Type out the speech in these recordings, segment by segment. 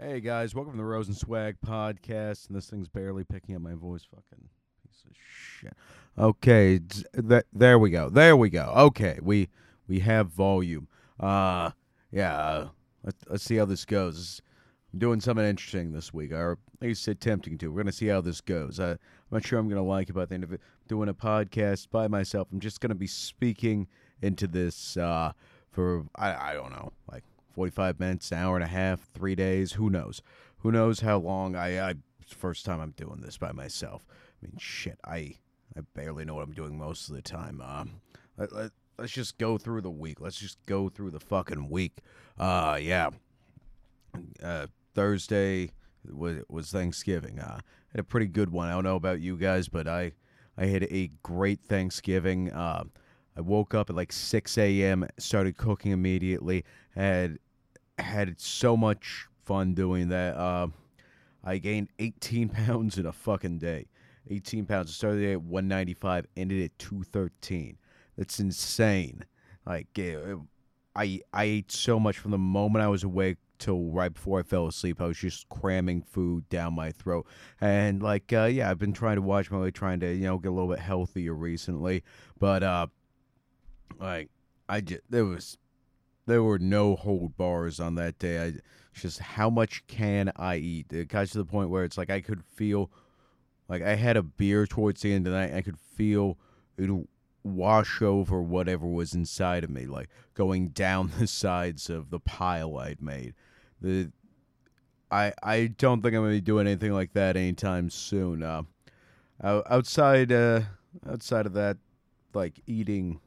Hey guys, welcome to the Rosenzwag podcast. And this thing's barely picking up my voice. Fucking piece of shit. Okay, d- th- there we go. There we go. Okay, we we have volume. Uh, yeah. Let's let's see how this goes. I'm doing something interesting this week, or at least attempting to. We're gonna see how this goes. Uh, I'm not sure I'm gonna like by the end of it. Doing a podcast by myself. I'm just gonna be speaking into this uh, for I I don't know like 45 minutes, an hour and a half, three days. Who knows? Who knows how long? I, I first time I'm doing this by myself. I mean, shit. I I barely know what I'm doing most of the time. Um, let, let, let's just go through the week. Let's just go through the fucking week. Uh, yeah. Uh, Thursday was was Thanksgiving. Uh, had a pretty good one. I don't know about you guys, but I I had a great Thanksgiving. Uh, I woke up at like 6 a.m. Started cooking immediately. Had had so much fun doing that. Uh, I gained 18 pounds in a fucking day. 18 pounds. I started at 195, ended at 213. That's insane. Like eh, I I ate so much from the moment I was awake till right before I fell asleep. I was just cramming food down my throat, and like uh, yeah, I've been trying to watch my way, trying to you know get a little bit healthier recently. But uh, like I just there was there were no hold bars on that day. I just how much can I eat? It got to the point where it's like I could feel like I had a beer towards the end of the night. I could feel it wash over whatever was inside of me, like going down the sides of the pile I'd made. The I I don't think I'm gonna be doing anything like that anytime soon. Uh, outside uh, outside of that, like eating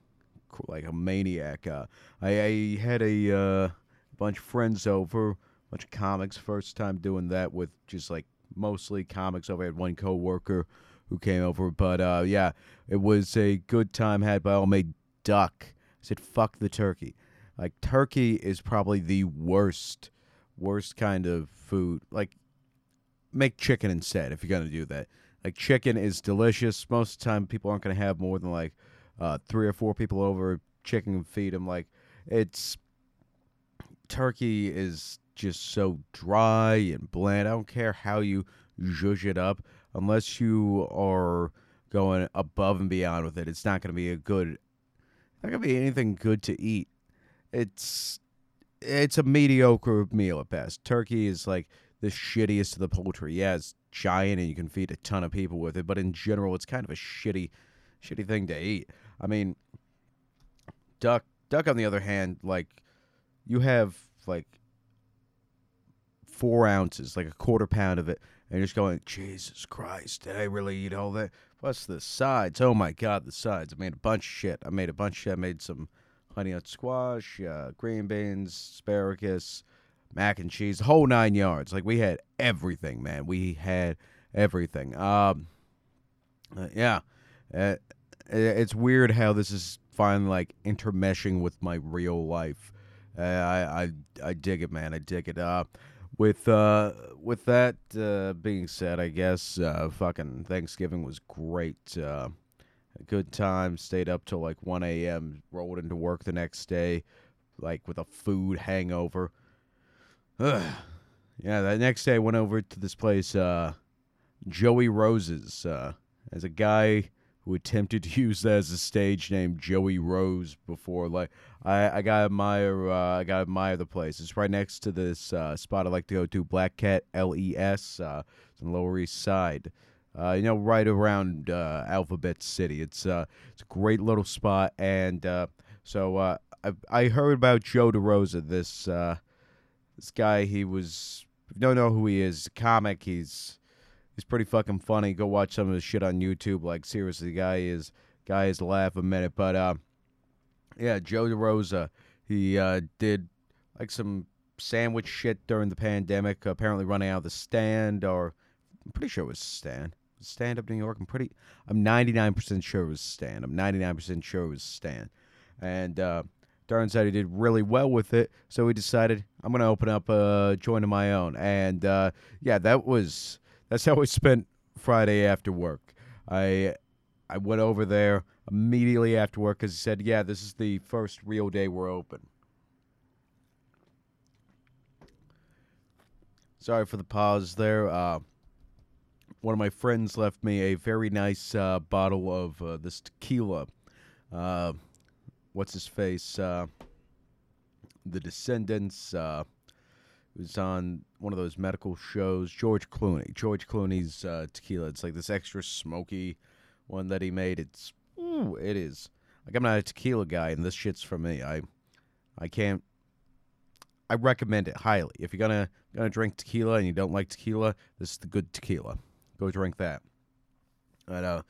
like a maniac. Uh, I, I had a uh, bunch of friends over, bunch of comics. First time doing that with just like mostly comics over. I had one coworker who came over, but uh, yeah, it was a good time had by all. Made duck. I said fuck the turkey. Like turkey is probably the worst, worst kind of food. Like make chicken instead if you're gonna do that. Like chicken is delicious. Most of the time, people aren't gonna have more than like uh, three or four people over. Chicken feed them. Like it's turkey is just so dry and bland. I don't care how you zhuzh it up, unless you are going above and beyond with it. It's not gonna be a good. Not gonna be anything good to eat. It's it's a mediocre meal at best. Turkey is like the shittiest of the poultry. Yeah, it's giant and you can feed a ton of people with it, but in general, it's kind of a shitty, shitty thing to eat. I mean, duck, duck on the other hand, like you have like four ounces, like a quarter pound of it, and you're just going, Jesus Christ, did I really eat all that? Plus the sides. Oh my God, the sides. I made a bunch of shit. I made a bunch of shit. I made some honey nut squash, uh, green beans, asparagus, mac and cheese, whole nine yards. Like we had everything, man. We had everything. Um, uh, yeah, uh, it's weird how this is finally like intermeshing with my real life. Uh, I I I dig it, man. I dig it. Uh, with uh with that uh, being said, I guess uh, fucking Thanksgiving was great. Uh, good time. Stayed up till like 1 a.m. Rolled into work the next day, like with a food hangover. Ugh. Yeah, that next day I went over to this place, uh, Joey Rose's. Uh, as a guy who attempted to use that as a stage name, Joey Rose, before, like I, I gotta admire, uh, I gotta admire the place. It's right next to this uh, spot I like to go to, Black Cat L E S, uh, it's on the Lower East Side. Uh, you know, right around uh, Alphabet City. It's uh, it's a great little spot, and uh, so uh, I I heard about Joe DeRosa. This uh, this guy, he was don't know who he is, comic. He's he's pretty fucking funny. Go watch some of his shit on YouTube. Like seriously, the guy is guy is laugh a minute. But uh, yeah, Joe DeRosa. He uh, did like some sandwich shit during the pandemic. Apparently running out of the stand, or I'm pretty sure it was stand. Stand up New York. I'm pretty. I'm 99% sure it was stand. I'm 99% sure it was stand. And uh, out he did really well with it. So he decided I'm gonna open up a joint of my own. And uh, yeah, that was that's how I spent Friday after work. I I went over there immediately after work because he said, "Yeah, this is the first real day we're open." sorry for the pause there. Uh, one of my friends left me a very nice uh, bottle of uh, this tequila. Uh, what's his face? Uh, the Descendants. Was on one of those medical shows. George Clooney. George Clooney's uh, tequila. It's like this extra smoky one that he made. It's ooh, it is. Like I'm not a tequila guy, and this shit's for me. I I can't. I recommend it highly. If you're gonna gonna drink tequila and you don't like tequila, this is the good tequila. Go drink that. But uh,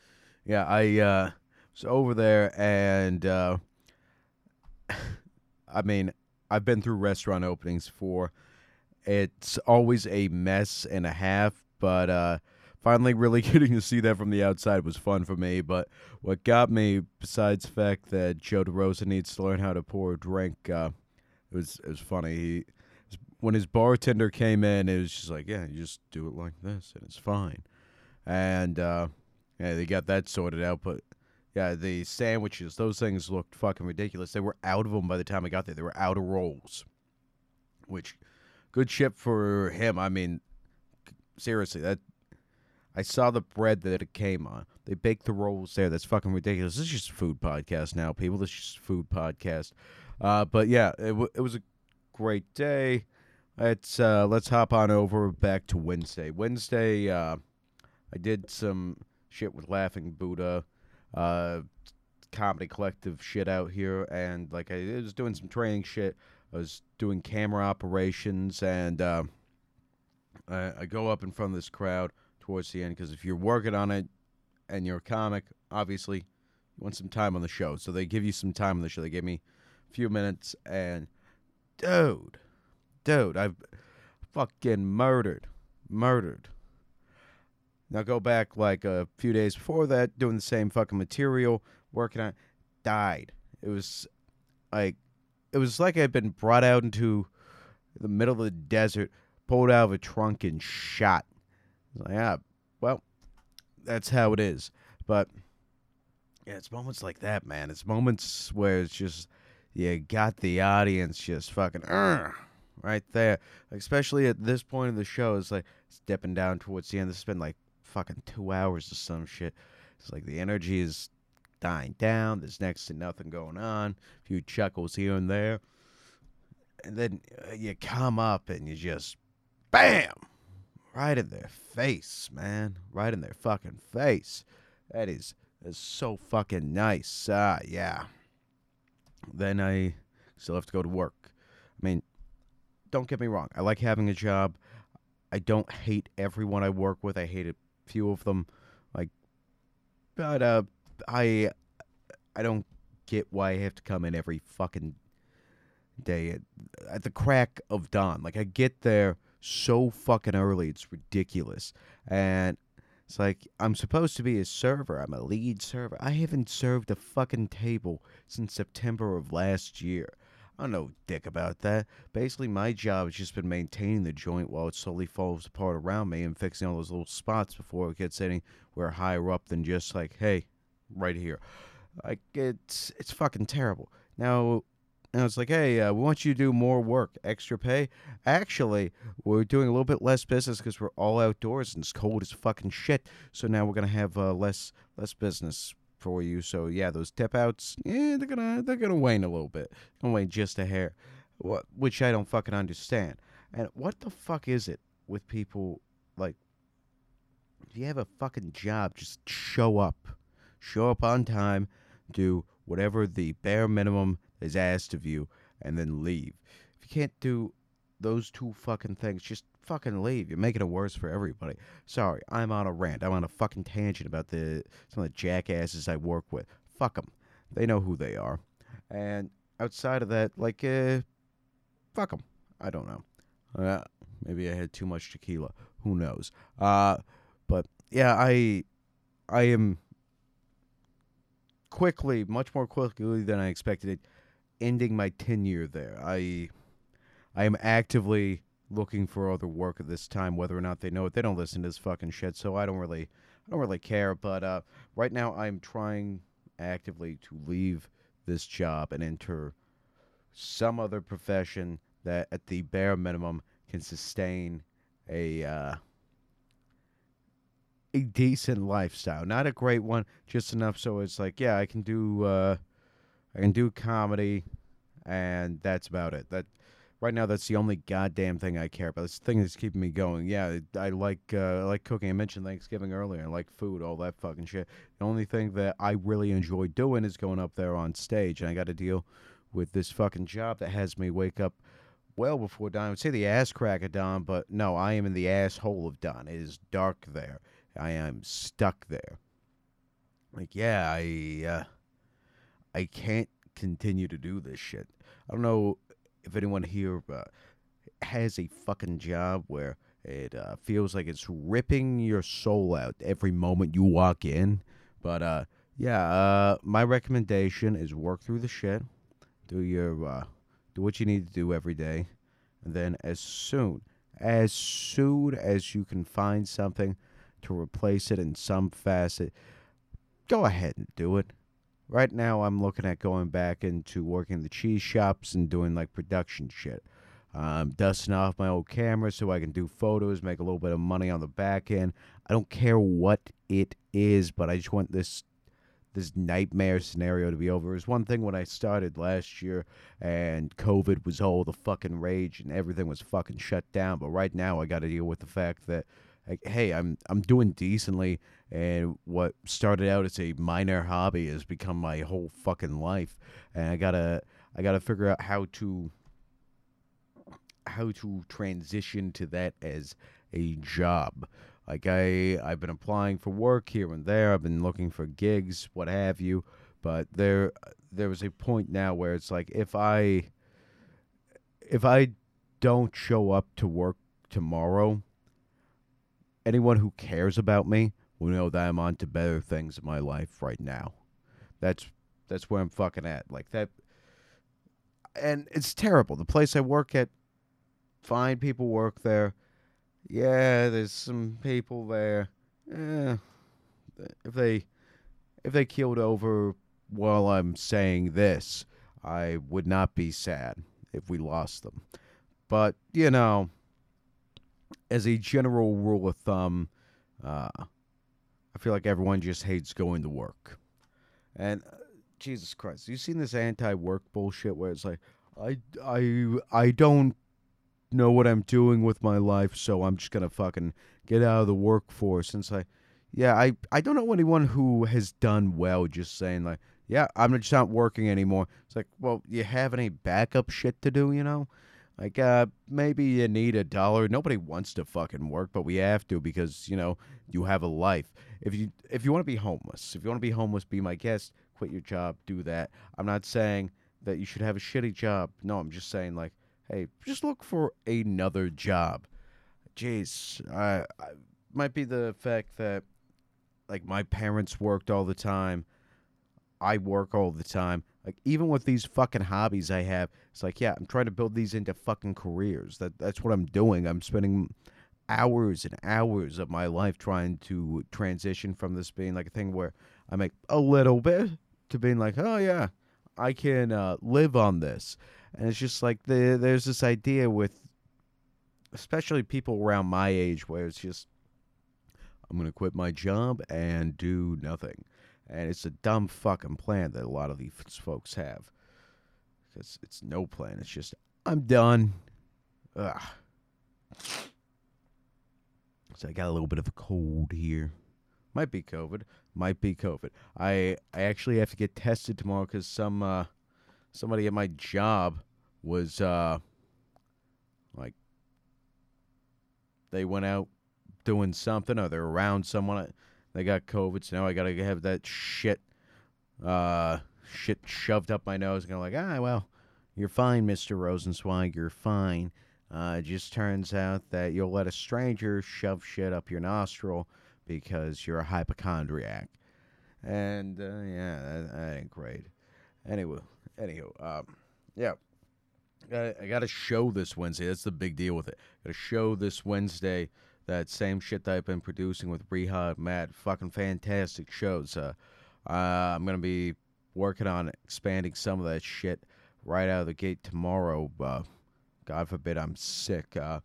yeah, I uh, was over there, and uh, I mean, I've been through restaurant openings for. It's always a mess and a half, but uh, finally, really getting to see that from the outside was fun for me. But what got me, besides the fact that Joe DeRosa needs to learn how to pour a drink, uh, it was it was funny. He when his bartender came in, it was just like, yeah, you just do it like this, and it's fine. And uh, yeah, they got that sorted out. But yeah, the sandwiches, those things looked fucking ridiculous. They were out of them by the time I got there. They were out of rolls, which good ship for him. I mean, seriously, that I saw the bread that it came on. They baked the rolls there. That's fucking ridiculous. This is just a food podcast now, people. This is just a food podcast. Uh, but yeah, it, w- it was a great day. Let's uh, let's hop on over back to Wednesday. Wednesday, uh, I did some shit with Laughing Buddha, uh, comedy collective shit out here, and like I was doing some training shit. I was doing camera operations, and uh, I, I go up in front of this crowd towards the end because if you're working on it and you're a comic, obviously you want some time on the show. So they give you some time on the show. They gave me a few minutes, and dude, dude, I've fucking murdered, murdered. Now go back like a few days before that, doing the same fucking material, working on, died. It was like, it was like I'd been brought out into the middle of the desert, pulled out of a trunk and shot. Like, yeah, well, that's how it is. But yeah, it's moments like that, man. It's moments where it's just you got the audience just fucking right there. Especially at this point of the show, it's like stepping down towards the end. This has been like fucking two hours or some shit. It's like the energy is dying down. There's next to nothing going on. A few chuckles here and there. And then uh, you come up and you just, bam, right in their face, man. Right in their fucking face. That is, is so fucking nice. Ah, uh, yeah. Then I still have to go to work. I mean, don't get me wrong. I like having a job. I don't hate everyone I work with. I hate a few of them. Like, but uh, I, I don't get why I have to come in every fucking day at, at the crack of dawn. Like, I get there so fucking early. It's ridiculous. And it's like I'm supposed to be a server. I'm a lead server. I haven't served a fucking table since September of last year. I don't know dick about that. Basically, my job has just been maintaining the joint while it slowly falls apart around me and fixing all those little spots before it gets anywhere higher up than just like, hey, right here. Like it's it's fucking terrible. Now and it's like, hey, uh, we want you to do more work, extra pay. Actually, we're doing a little bit less business because we're all outdoors and it's cold as fucking shit. So now we're gonna have uh, less less business for you. So yeah, those tip outs, yeah, they're gonna they're gonna wane a little bit, gonna wane just a hair, what which I don't fucking understand. And what the fuck is it with people like? If you have a fucking job, just show up, show up on time, do whatever the bare minimum is asked of you, and then leave. If you can't do those two fucking things, just fucking leave. You're making it worse for everybody. Sorry, I'm on a rant. I'm on a fucking tangent about the some of the jackasses I work with. Fuck them. They know who they are. And outside of that, like, uh, fuck them. I don't know. Uh, maybe I had too much tequila. Who knows? Uh, but yeah, I, I am quickly, much more quickly than I expected it, ending my tenure there. I I am actively looking for other work at this time, whether or not they know it. They don't listen to this fucking shit, so I don't really I don't really care. But uh, right now I'm trying actively to leave this job and enter some other profession that at the bare minimum can sustain a uh, a decent lifestyle, not a great one, just enough so it's like, yeah, I can do uh, I can do comedy, and that's about it. That right now, that's the only goddamn thing I care about. This thing that's keeping me going. Yeah, I like uh, I like cooking. I mentioned Thanksgiving earlier. I like food, all that fucking shit. The only thing that I really enjoy doing is going up there on stage, and I got to deal with this fucking job that has me wake up well before dawn. I would say the ass crack of dawn, but no, I am in the asshole of dawn. It is dark there. I am stuck there. Like, yeah, I uh, I can't continue to do this shit. I don't know if anyone here uh, has a fucking job where it uh, feels like it's ripping your soul out every moment you walk in. But uh, yeah, uh, my recommendation is work through the shit, do your uh, do what you need to do every day, and then as soon as soon as you can find something to replace it in some facet, go ahead and do it. Right now, I'm looking at going back into working the cheese shops and doing like production shit. I'm dusting off my old camera so I can do photos, make a little bit of money on the back end. I don't care what it is, but I just want this this nightmare scenario to be over. It was one thing when I started last year and COVID was all the fucking rage and everything was fucking shut down. But right now, I got to deal with the fact that like, hey, I'm I'm doing decently, and what started out as a minor hobby has become my whole fucking life, and I gotta I gotta figure out how to how to transition to that as a job. Like I I've been applying for work here and there. I've been looking for gigs, what have you. But there there was a point now where it's like if I if I don't show up to work tomorrow, anyone who cares about me will know that I'm on to better things in my life right now. That's that's where I'm fucking at. Like that and it's terrible. The place I work at fine people work there. Yeah, there's some people there. Eh, if they if they killed over while I'm saying this, I would not be sad if we lost them. But, you know, as a general rule of thumb, uh, I feel like everyone just hates going to work. And uh, Jesus Christ, you've seen this anti-work bullshit where it's like, I, I, I don't know what I'm doing with my life, so I'm just gonna fucking get out of the workforce. And it's like, yeah, I, I don't know anyone who has done well just saying like, yeah, I'm just not working anymore. It's like, well, you have any backup shit to do, you know? Like, uh, maybe you need a dollar. Nobody wants to fucking work, but we have to because you know you have a life. If you if you want to be homeless, if you want to be homeless, be my guest. Quit your job, do that. I'm not saying that you should have a shitty job. No, I'm just saying like, hey, just look for another job. Jeez, I, I might be the fact that like my parents worked all the time. I work all the time. Like even with these fucking hobbies I have, it's like yeah, I'm trying to build these into fucking careers. That that's what I'm doing. I'm spending hours and hours of my life trying to transition from this being like a thing where I make a little bit to being like, oh yeah, I can uh, live on this. And it's just like the, there's this idea with, especially people around my age, where it's just, I'm gonna quit my job and do nothing and it's a dumb fucking plan that a lot of these folks have because it's no plan. It's just I'm done. Ugh. So I got a little bit of a cold here. Might be COVID. Might be COVID. I I actually have to get tested tomorrow because some uh, somebody at my job was uh, like they went out doing something or they're around someone they got COVID, so now I gotta have that shit, uh, shit shoved up my nose. And go like, ah, well, you're fine, Mister Rosenzweig. You're fine. Uh, it just turns out that you'll let a stranger shove shit up your nostril because you're a hypochondriac. And uh, yeah, that, that, ain't great. Anyway, anywho, um, yeah. I got a show this Wednesday. That's the big deal with it. Got a show this Wednesday that same shit that I've been producing with Rehab Matt. Fucking fantastic shows. Uh, uh, I'm gonna be working on expanding some of that shit right out of the gate tomorrow. Uh, God forbid I'm sick. Uh,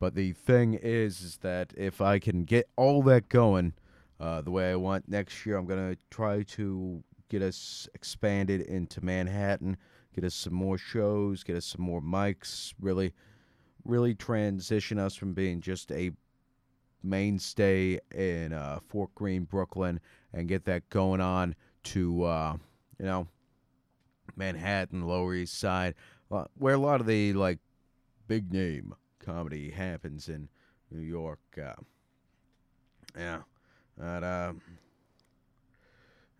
But the thing is, is that if I can get all that going uh, the way I want next year, I'm gonna try to get us expanded into Manhattan, get us some more shows, get us some more mics, really, really transition us from being just a mainstay in uh, Fort Greene, Brooklyn, and get that going on to uh, you know Manhattan, Lower East Side, uh, where a lot of the like big name comedy happens in New York. Uh, yeah, but uh,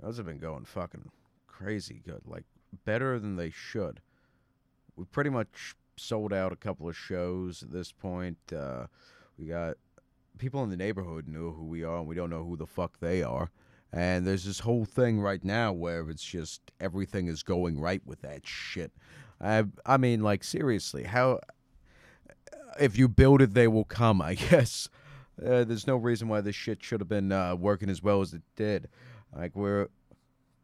those have been going fucking crazy good, like better than they should. We pretty much sold out a couple of shows at this point. Uh, we got people in the neighborhood knew who we are, and we don't know who the fuck they are. And there's this whole thing right now where it's just everything is going right with that shit. I I mean, like seriously, how if you build it, they will come. I guess uh, there's no reason why this shit should have been uh, working as well as it did. Like we're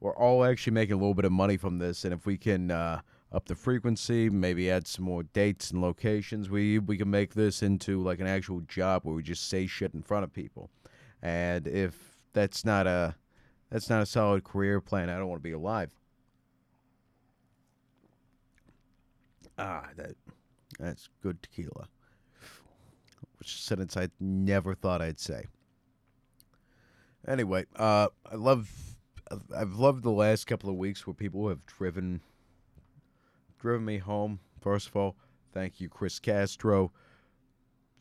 we're all actually making a little bit of money from this, and if we can uh, up the frequency, maybe add some more dates and locations, we we can make this into like an actual job where we just say shit in front of people. And if that's not a that's not a solid career plan, I don't want to be alive. Ah, that that's good tequila. Which sentence I never thought I'd say. Anyway, uh, I love, I've loved the last couple of weeks where people have driven, driven me home. First of all, thank you, Chris Castro.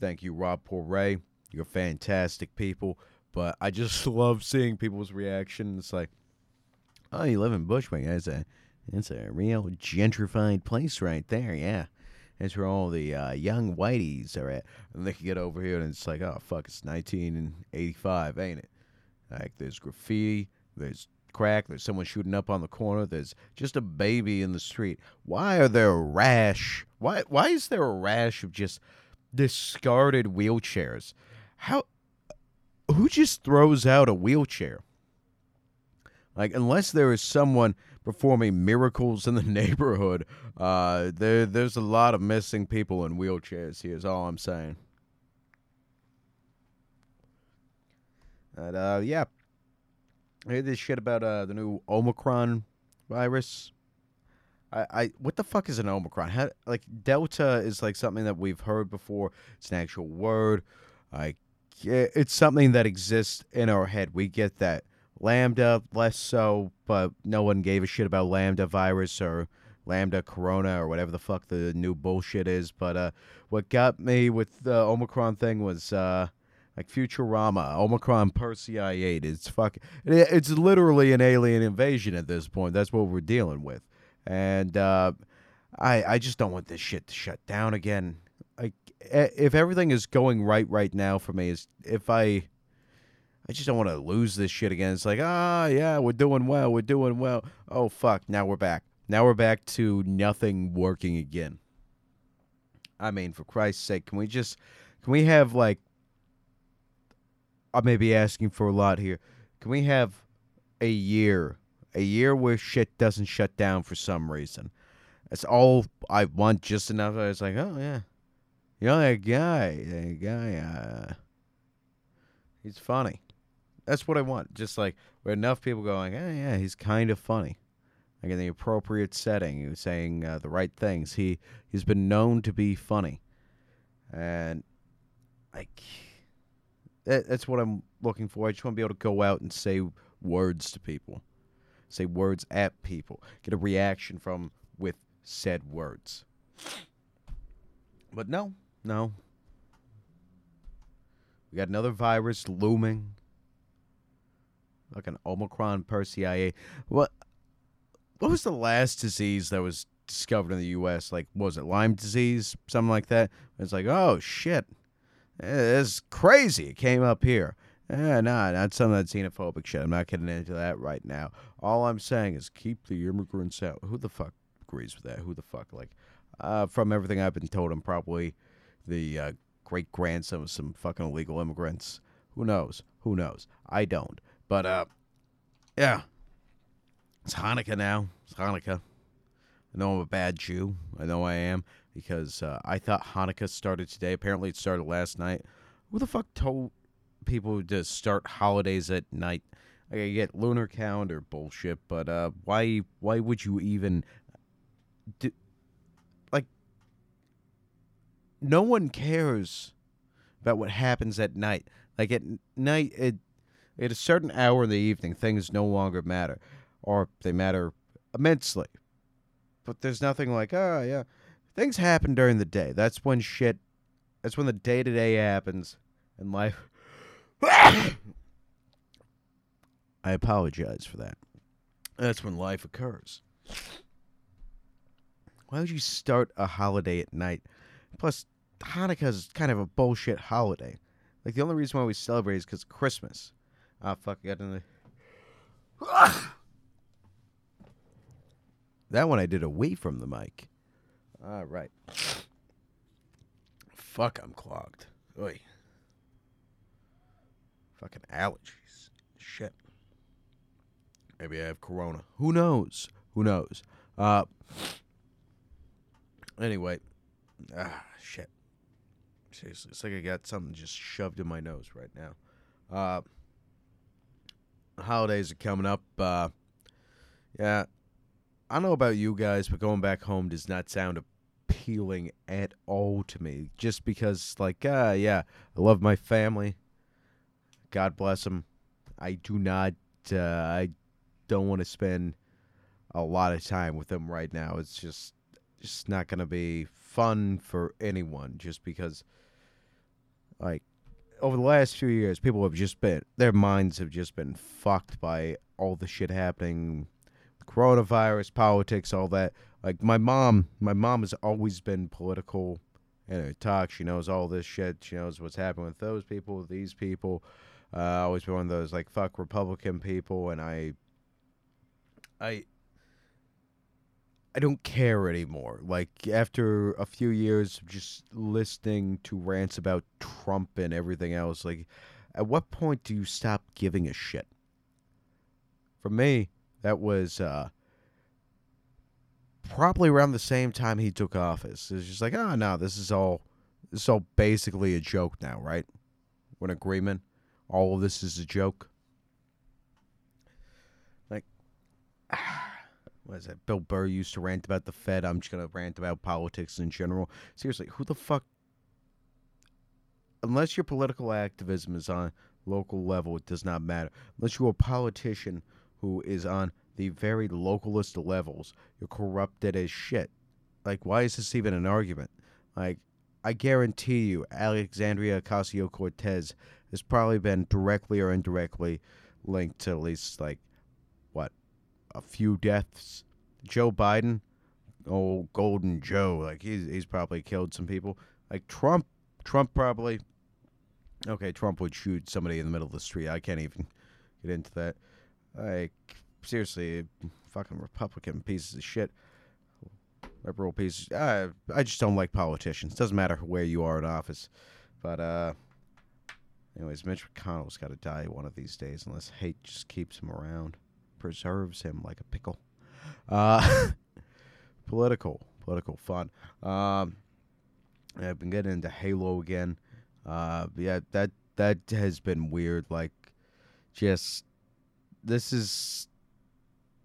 Thank you, Rob Poray. You're fantastic people. But I just love seeing people's reaction. It's like, oh, you live in Bushwick. It's a, it's a real gentrified place right there. Yeah. That's where all the uh, young whiteys are at. And they can get over here and it's like, oh, fuck, it's 1985, ain't it? Like, there's graffiti, there's crack, there's someone shooting up on the corner, there's just a baby in the street. Why are there a rash? Why, why is there a rash of just discarded wheelchairs? How, who just throws out a wheelchair? Like, unless there is someone performing miracles in the neighborhood, uh, there there's a lot of missing people in wheelchairs here. Is all I'm saying. And uh, yeah, I heard this shit about uh, the new Omicron virus. I, I what the fuck is an Omicron? How, like Delta is like something that we've heard before. It's an actual word. Like it's something that exists in our head. We get that. Lambda, less so, but no one gave a shit about Lambda virus or Lambda Corona or whatever the fuck the new bullshit is. But uh, what got me with the Omicron thing was uh, like Futurama, Omicron Persei 8. It's fuck. It's literally an alien invasion at this point. That's what we're dealing with, and uh, I I just don't want this shit to shut down again. Like if everything is going right right now for me, is if I I just don't want to lose this shit again. It's like, ah, yeah, we're doing well. We're doing well. Oh, fuck. Now we're back. Now we're back to nothing working again. I mean, for Christ's sake, can we just, can we have like, I may be asking for a lot here. Can we have a year, a year where shit doesn't shut down for some reason? That's all I want just enough. I was like, oh, yeah. You know, that guy, that guy, uh, he's funny. That's what I want. Just like where enough people going, oh yeah, he's kind of funny. Like in the appropriate setting, he was saying uh, the right things. He he's been known to be funny, and like that, that's what I'm looking for. I just want to be able to go out and say words to people, say words at people, get a reaction from with said words. But no, no. We got another virus looming like an Omicron Persei 8. What what was the last disease that was discovered in the U.S.? Like, was it Lyme disease, something like that? It's like, oh shit, it's crazy. It came up here. Eh, nah, not some of that xenophobic shit. I'm not getting into that right now. All I'm saying is keep the immigrants out. Who the fuck agrees with that? Who the fuck? Like, uh, from everything I've been told, I'm probably the uh, great grandson of some fucking illegal immigrants. Who knows? Who knows? I don't. But uh, yeah, it's Hanukkah now. It's Hanukkah. I know I'm a bad Jew. I know I am. Because uh, I thought Hanukkah started today. Apparently, it started last night. Who the fuck told people to start holidays at night? I get lunar calendar bullshit, but uh, why? Why would you even? Do, like, no one cares about what happens at night. Like at night, it, at a certain hour in the evening, things no longer matter, or they matter immensely. But there's nothing like, oh yeah, things happen during the day. That's when shit. That's when the day to day happens, in life. I apologize for that. That's when life occurs. Why would you start a holiday at night? Plus, Hanukkah is kind of a bullshit holiday. Like the only reason why we celebrate is because Christmas. Ah, fuck! I got in the. that one I did away from the mic. All right. Fuck! I'm clogged. Oi. Fucking allergies. Shit. Maybe I have corona. Who knows? Who knows? Uh. Anyway. Ah, shit. Seriously, it's like I got something just shoved in my nose right now. Uh, holidays are coming up. Uh, yeah, I don't know about you guys, but going back home does not sound appealing at all to me. Just because, like, uh, yeah, I love my family. God bless them. I do not. Uh, I don't want to spend a lot of time with them right now. It's just, just not gonna be fun for anyone. Just because like over the last few years, people have just been their minds have just been fucked by all the shit happening, coronavirus, politics, all that. Like my mom, my mom has always been political in her talk. She knows all this shit. She knows what's happening with those people, with these people. Uh, always been one of those like fuck Republican people, and I, I, I don't care anymore. Like after a few years of just listening to rants about Trump and everything else, like at what point do you stop giving a shit? For me, that was uh, probably around the same time he took office. It's just like, oh no, this is all this is all basically a joke now, right? We're agreement. All of this is a joke. Like what is it? Bill Burr used to rant about the Fed. I'm just gonna rant about politics in general. Seriously, who the fuck? Unless your political activism is on local level, it does not matter. Unless you're a politician who is on the very localist levels, you're corrupted as shit. Like, why is this even an argument? Like, I guarantee you, Alexandria Ocasio Cortez has probably been directly or indirectly linked to at least like what, a few deaths. Joe Biden, oh Golden Joe, like he's he's probably killed some people. Like Trump, Trump probably. Okay, Trump would shoot somebody in the middle of the street. I can't even get into that. Like seriously, fucking Republican pieces of shit. Liberal pieces. I I just don't like politicians. Doesn't matter where you are in office, but uh. Anyways, Mitch McConnell's got to die one of these days unless hate just keeps him around preserves him like a pickle. Uh, political, political fun. Um, I've been getting into Halo again. Uh, yeah, that that has been weird. Like, just this is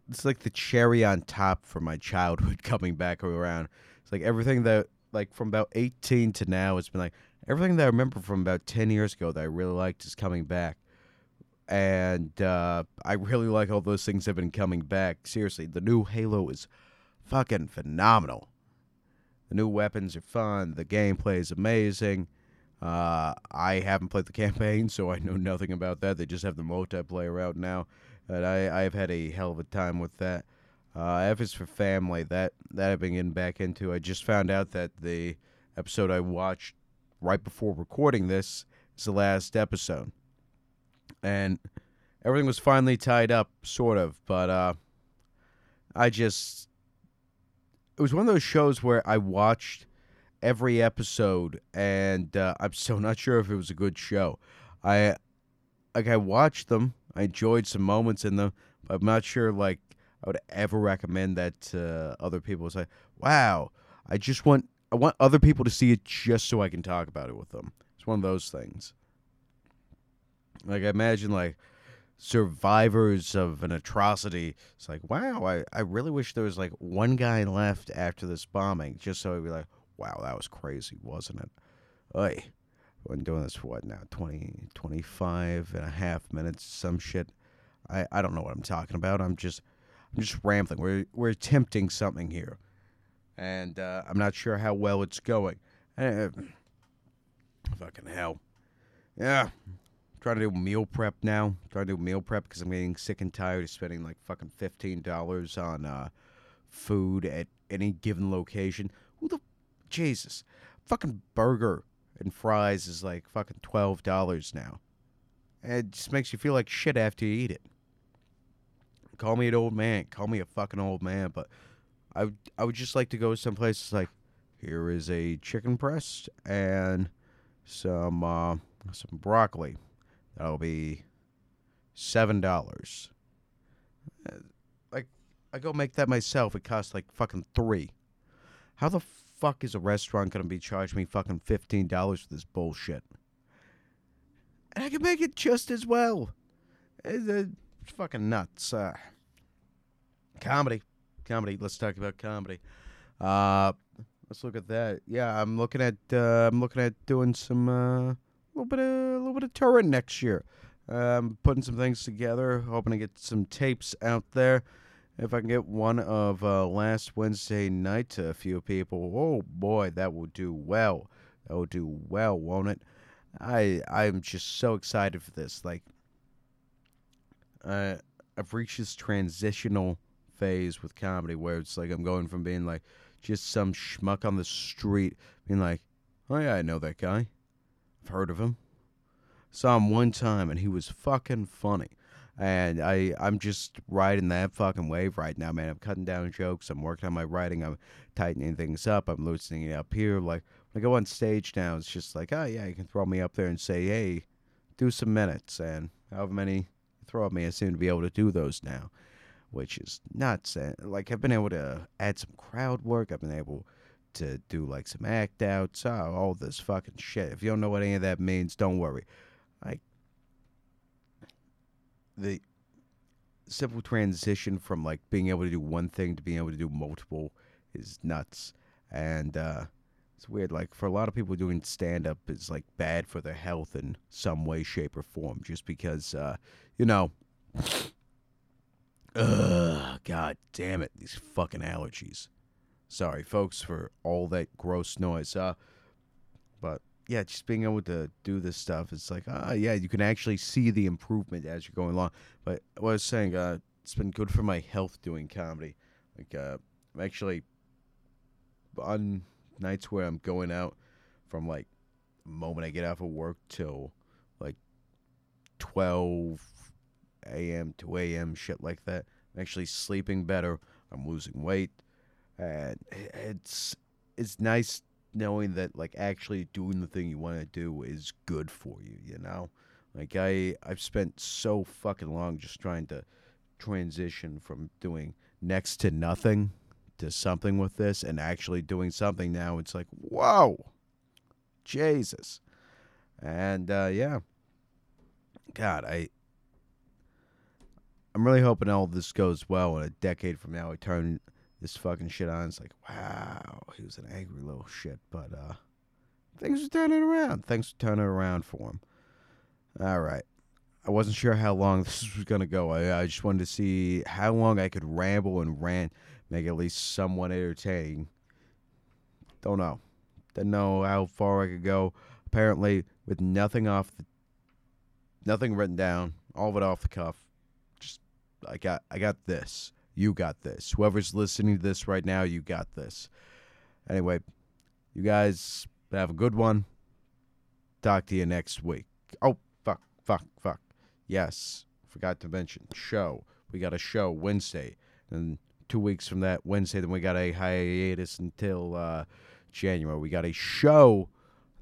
it's like the cherry on top for my childhood coming back around. It's like everything that like from about 18 to now, it's been like everything that I remember from about 10 years ago that I really liked is coming back and uh, I really like all those things have been coming back. Seriously, the new Halo is fucking phenomenal. The new weapons are fun. The gameplay is amazing. Uh, I haven't played the campaign, so I know nothing about that. They just have the multiplayer out now, and I I've had a hell of a time with that. Uh, F is for family. That that I've been getting back into. I just found out that the episode I watched right before recording this is the last episode and everything was finally tied up, sort of. But uh, I just it was one of those shows where I watched every episode, and uh, I'm so not sure if it was a good show. I like I watched them, I enjoyed some moments in them, but I'm not sure like I would ever recommend that to other people. Say, wow, I just want I want other people to see it just so I can talk about it with them. It's one of those things. Like I imagine like survivors of an atrocity. It's like, wow, I, I really wish there was like one guy left after this bombing, just so I'd be like, wow, that was crazy, wasn't it? Oy. Been doing this for what now, 20, 25 and a half minutes, some shit. I, I don't know what I'm talking about. I'm just I'm just rambling. We're we're attempting something here, and uh, I'm not sure how well it's going. Uh, fucking hell, yeah. Trying to do meal prep now. Trying to do meal prep because I'm getting sick and tired of spending like fucking fifteen dollars on uh, food at any given location. Who the Jesus? Fucking burger and fries is like fucking twelve dollars now. It just makes you feel like shit after you eat it. Call me an old man. Call me a fucking old man. But I would, I would just like to go someplace like, here is a chicken breast and some uh, some broccoli. That'll be seven dollars. Like I go make that myself. It costs like fucking three. How the fuck is a restaurant gonna be charging me fucking fifteen dollars for this bullshit? And I can make it just as well. It's, uh, fucking nuts. Uh, comedy, comedy. Let's talk about comedy. Uh, let's look at that. Yeah, I'm looking at uh, I'm looking at doing some uh, little bit of a little bit of touring next year. I'm putting some things together, hoping to get some tapes out there. If I can get one of uh, last Wednesday night to a few people, oh boy, that will do well. That will do well, won't it? I I'm just so excited for this. Like, uh, I've reached this transitional phase with comedy where it's like I'm going from being like just some schmuck on the street, being like, oh yeah, I know that guy. I've heard of him. Saw him one time and he was fucking funny. And I, I'm just riding that fucking wave right now, man. I'm cutting down jokes. I'm working on my writing. I'm tightening things up. I'm loosening it up here. Like, when I go on stage now, it's just like, oh, yeah, you can throw me up there and say, hey, do some minutes. And however many throw at me, I seem to be able to do those now, which is nuts. And, like, I've been able to add some crowd work. I've been able to do, like, some act outs, oh, all this fucking shit. If you don't know what any of that means, don't worry. Like, the simple transition from like being able to do one thing to being able to do multiple is nuts. And uh it's weird like for a lot of people doing stand up is like bad for their health in some way shape or form just because uh you know Ugh, god damn it these fucking allergies. Sorry folks for all that gross noise uh but yeah, just being able to do this stuff, it's like, ah, yeah, you can actually see the improvement as you're going along. But what I was saying, uh, it's been good for my health doing comedy. Like, uh, I'm actually on nights where I'm going out from like the moment I get off of work till like 12 a.m. to a.m. shit like that. I'm actually sleeping better. I'm losing weight, and it's it's nice knowing that like actually doing the thing you want to do is good for you you know? Like i i've spent so fucking long just trying to transition from doing next to nothing to something with this and actually doing something now it's like whoa! Jesus. And uh yeah. God i i'm really hoping all this goes well in a decade from now i turn this fucking shit on. It's like, wow, he was an angry little shit, but uh, things are turning around. Things are turning around for him. All right. I wasn't sure how long this was gonna go. I, I just wanted to see how long I could ramble and rant, make at least somewhat entertaining. Don't know. Didn't know how far I could go. Apparently, with nothing off the, nothing written down, all of it off the cuff. Just I got I got this. You got this. Whoever's listening to this right now, you got this. Anyway, you guys have a good one. Talk to you next week. Oh, fuck, fuck, fuck. Yes, forgot to mention show. We got a show Wednesday. And two weeks from that Wednesday, then we got a hiatus until uh, January. We got a show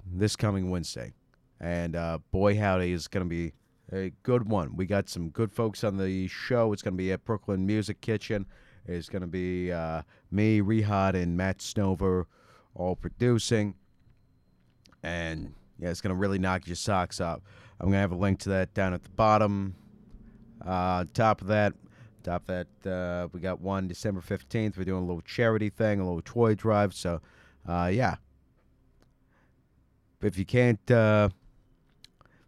this coming Wednesday. And uh, boy, howdy, is going to be a good one. We got some good folks on the show. It's going to be at Brooklyn Music Kitchen. It's going to be uh, me, Rehad, and Matt Snover all producing, and yeah, it's gonna really knock your socks off. I'm gonna have a link to that down at the bottom. Uh, top of that, top of that, uh, we got one December 15th. We're doing a little charity thing, a little toy drive. So, uh, yeah. If you can't uh,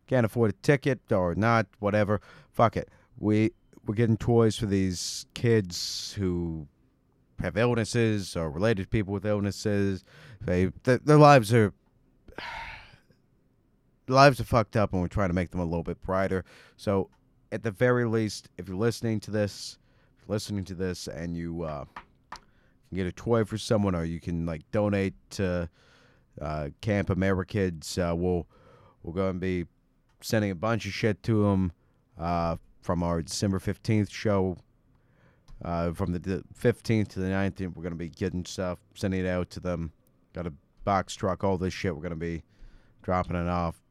can't afford a ticket or not, whatever, fuck it. We we're getting toys for these kids who have illnesses or related to people with illnesses. They th- their lives are their lives are fucked up, and we're trying to make them a little bit brighter. So, at the very least, if you're listening to this, listening to this, and you uh, can get a toy for someone, or you can like donate to uh, Camp Amerikids, uh, we'll we're going to be sending a bunch of shit to them uh, from our December 15th show. Uh, from the the 15th to the 19th, we're going to be getting stuff, sending it out to them. Got a box truck, all this shit. We're going to be dropping it off.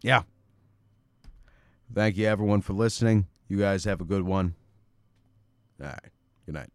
Yeah. Thank you, everyone, for listening. You guys have a good one. All right. Good night.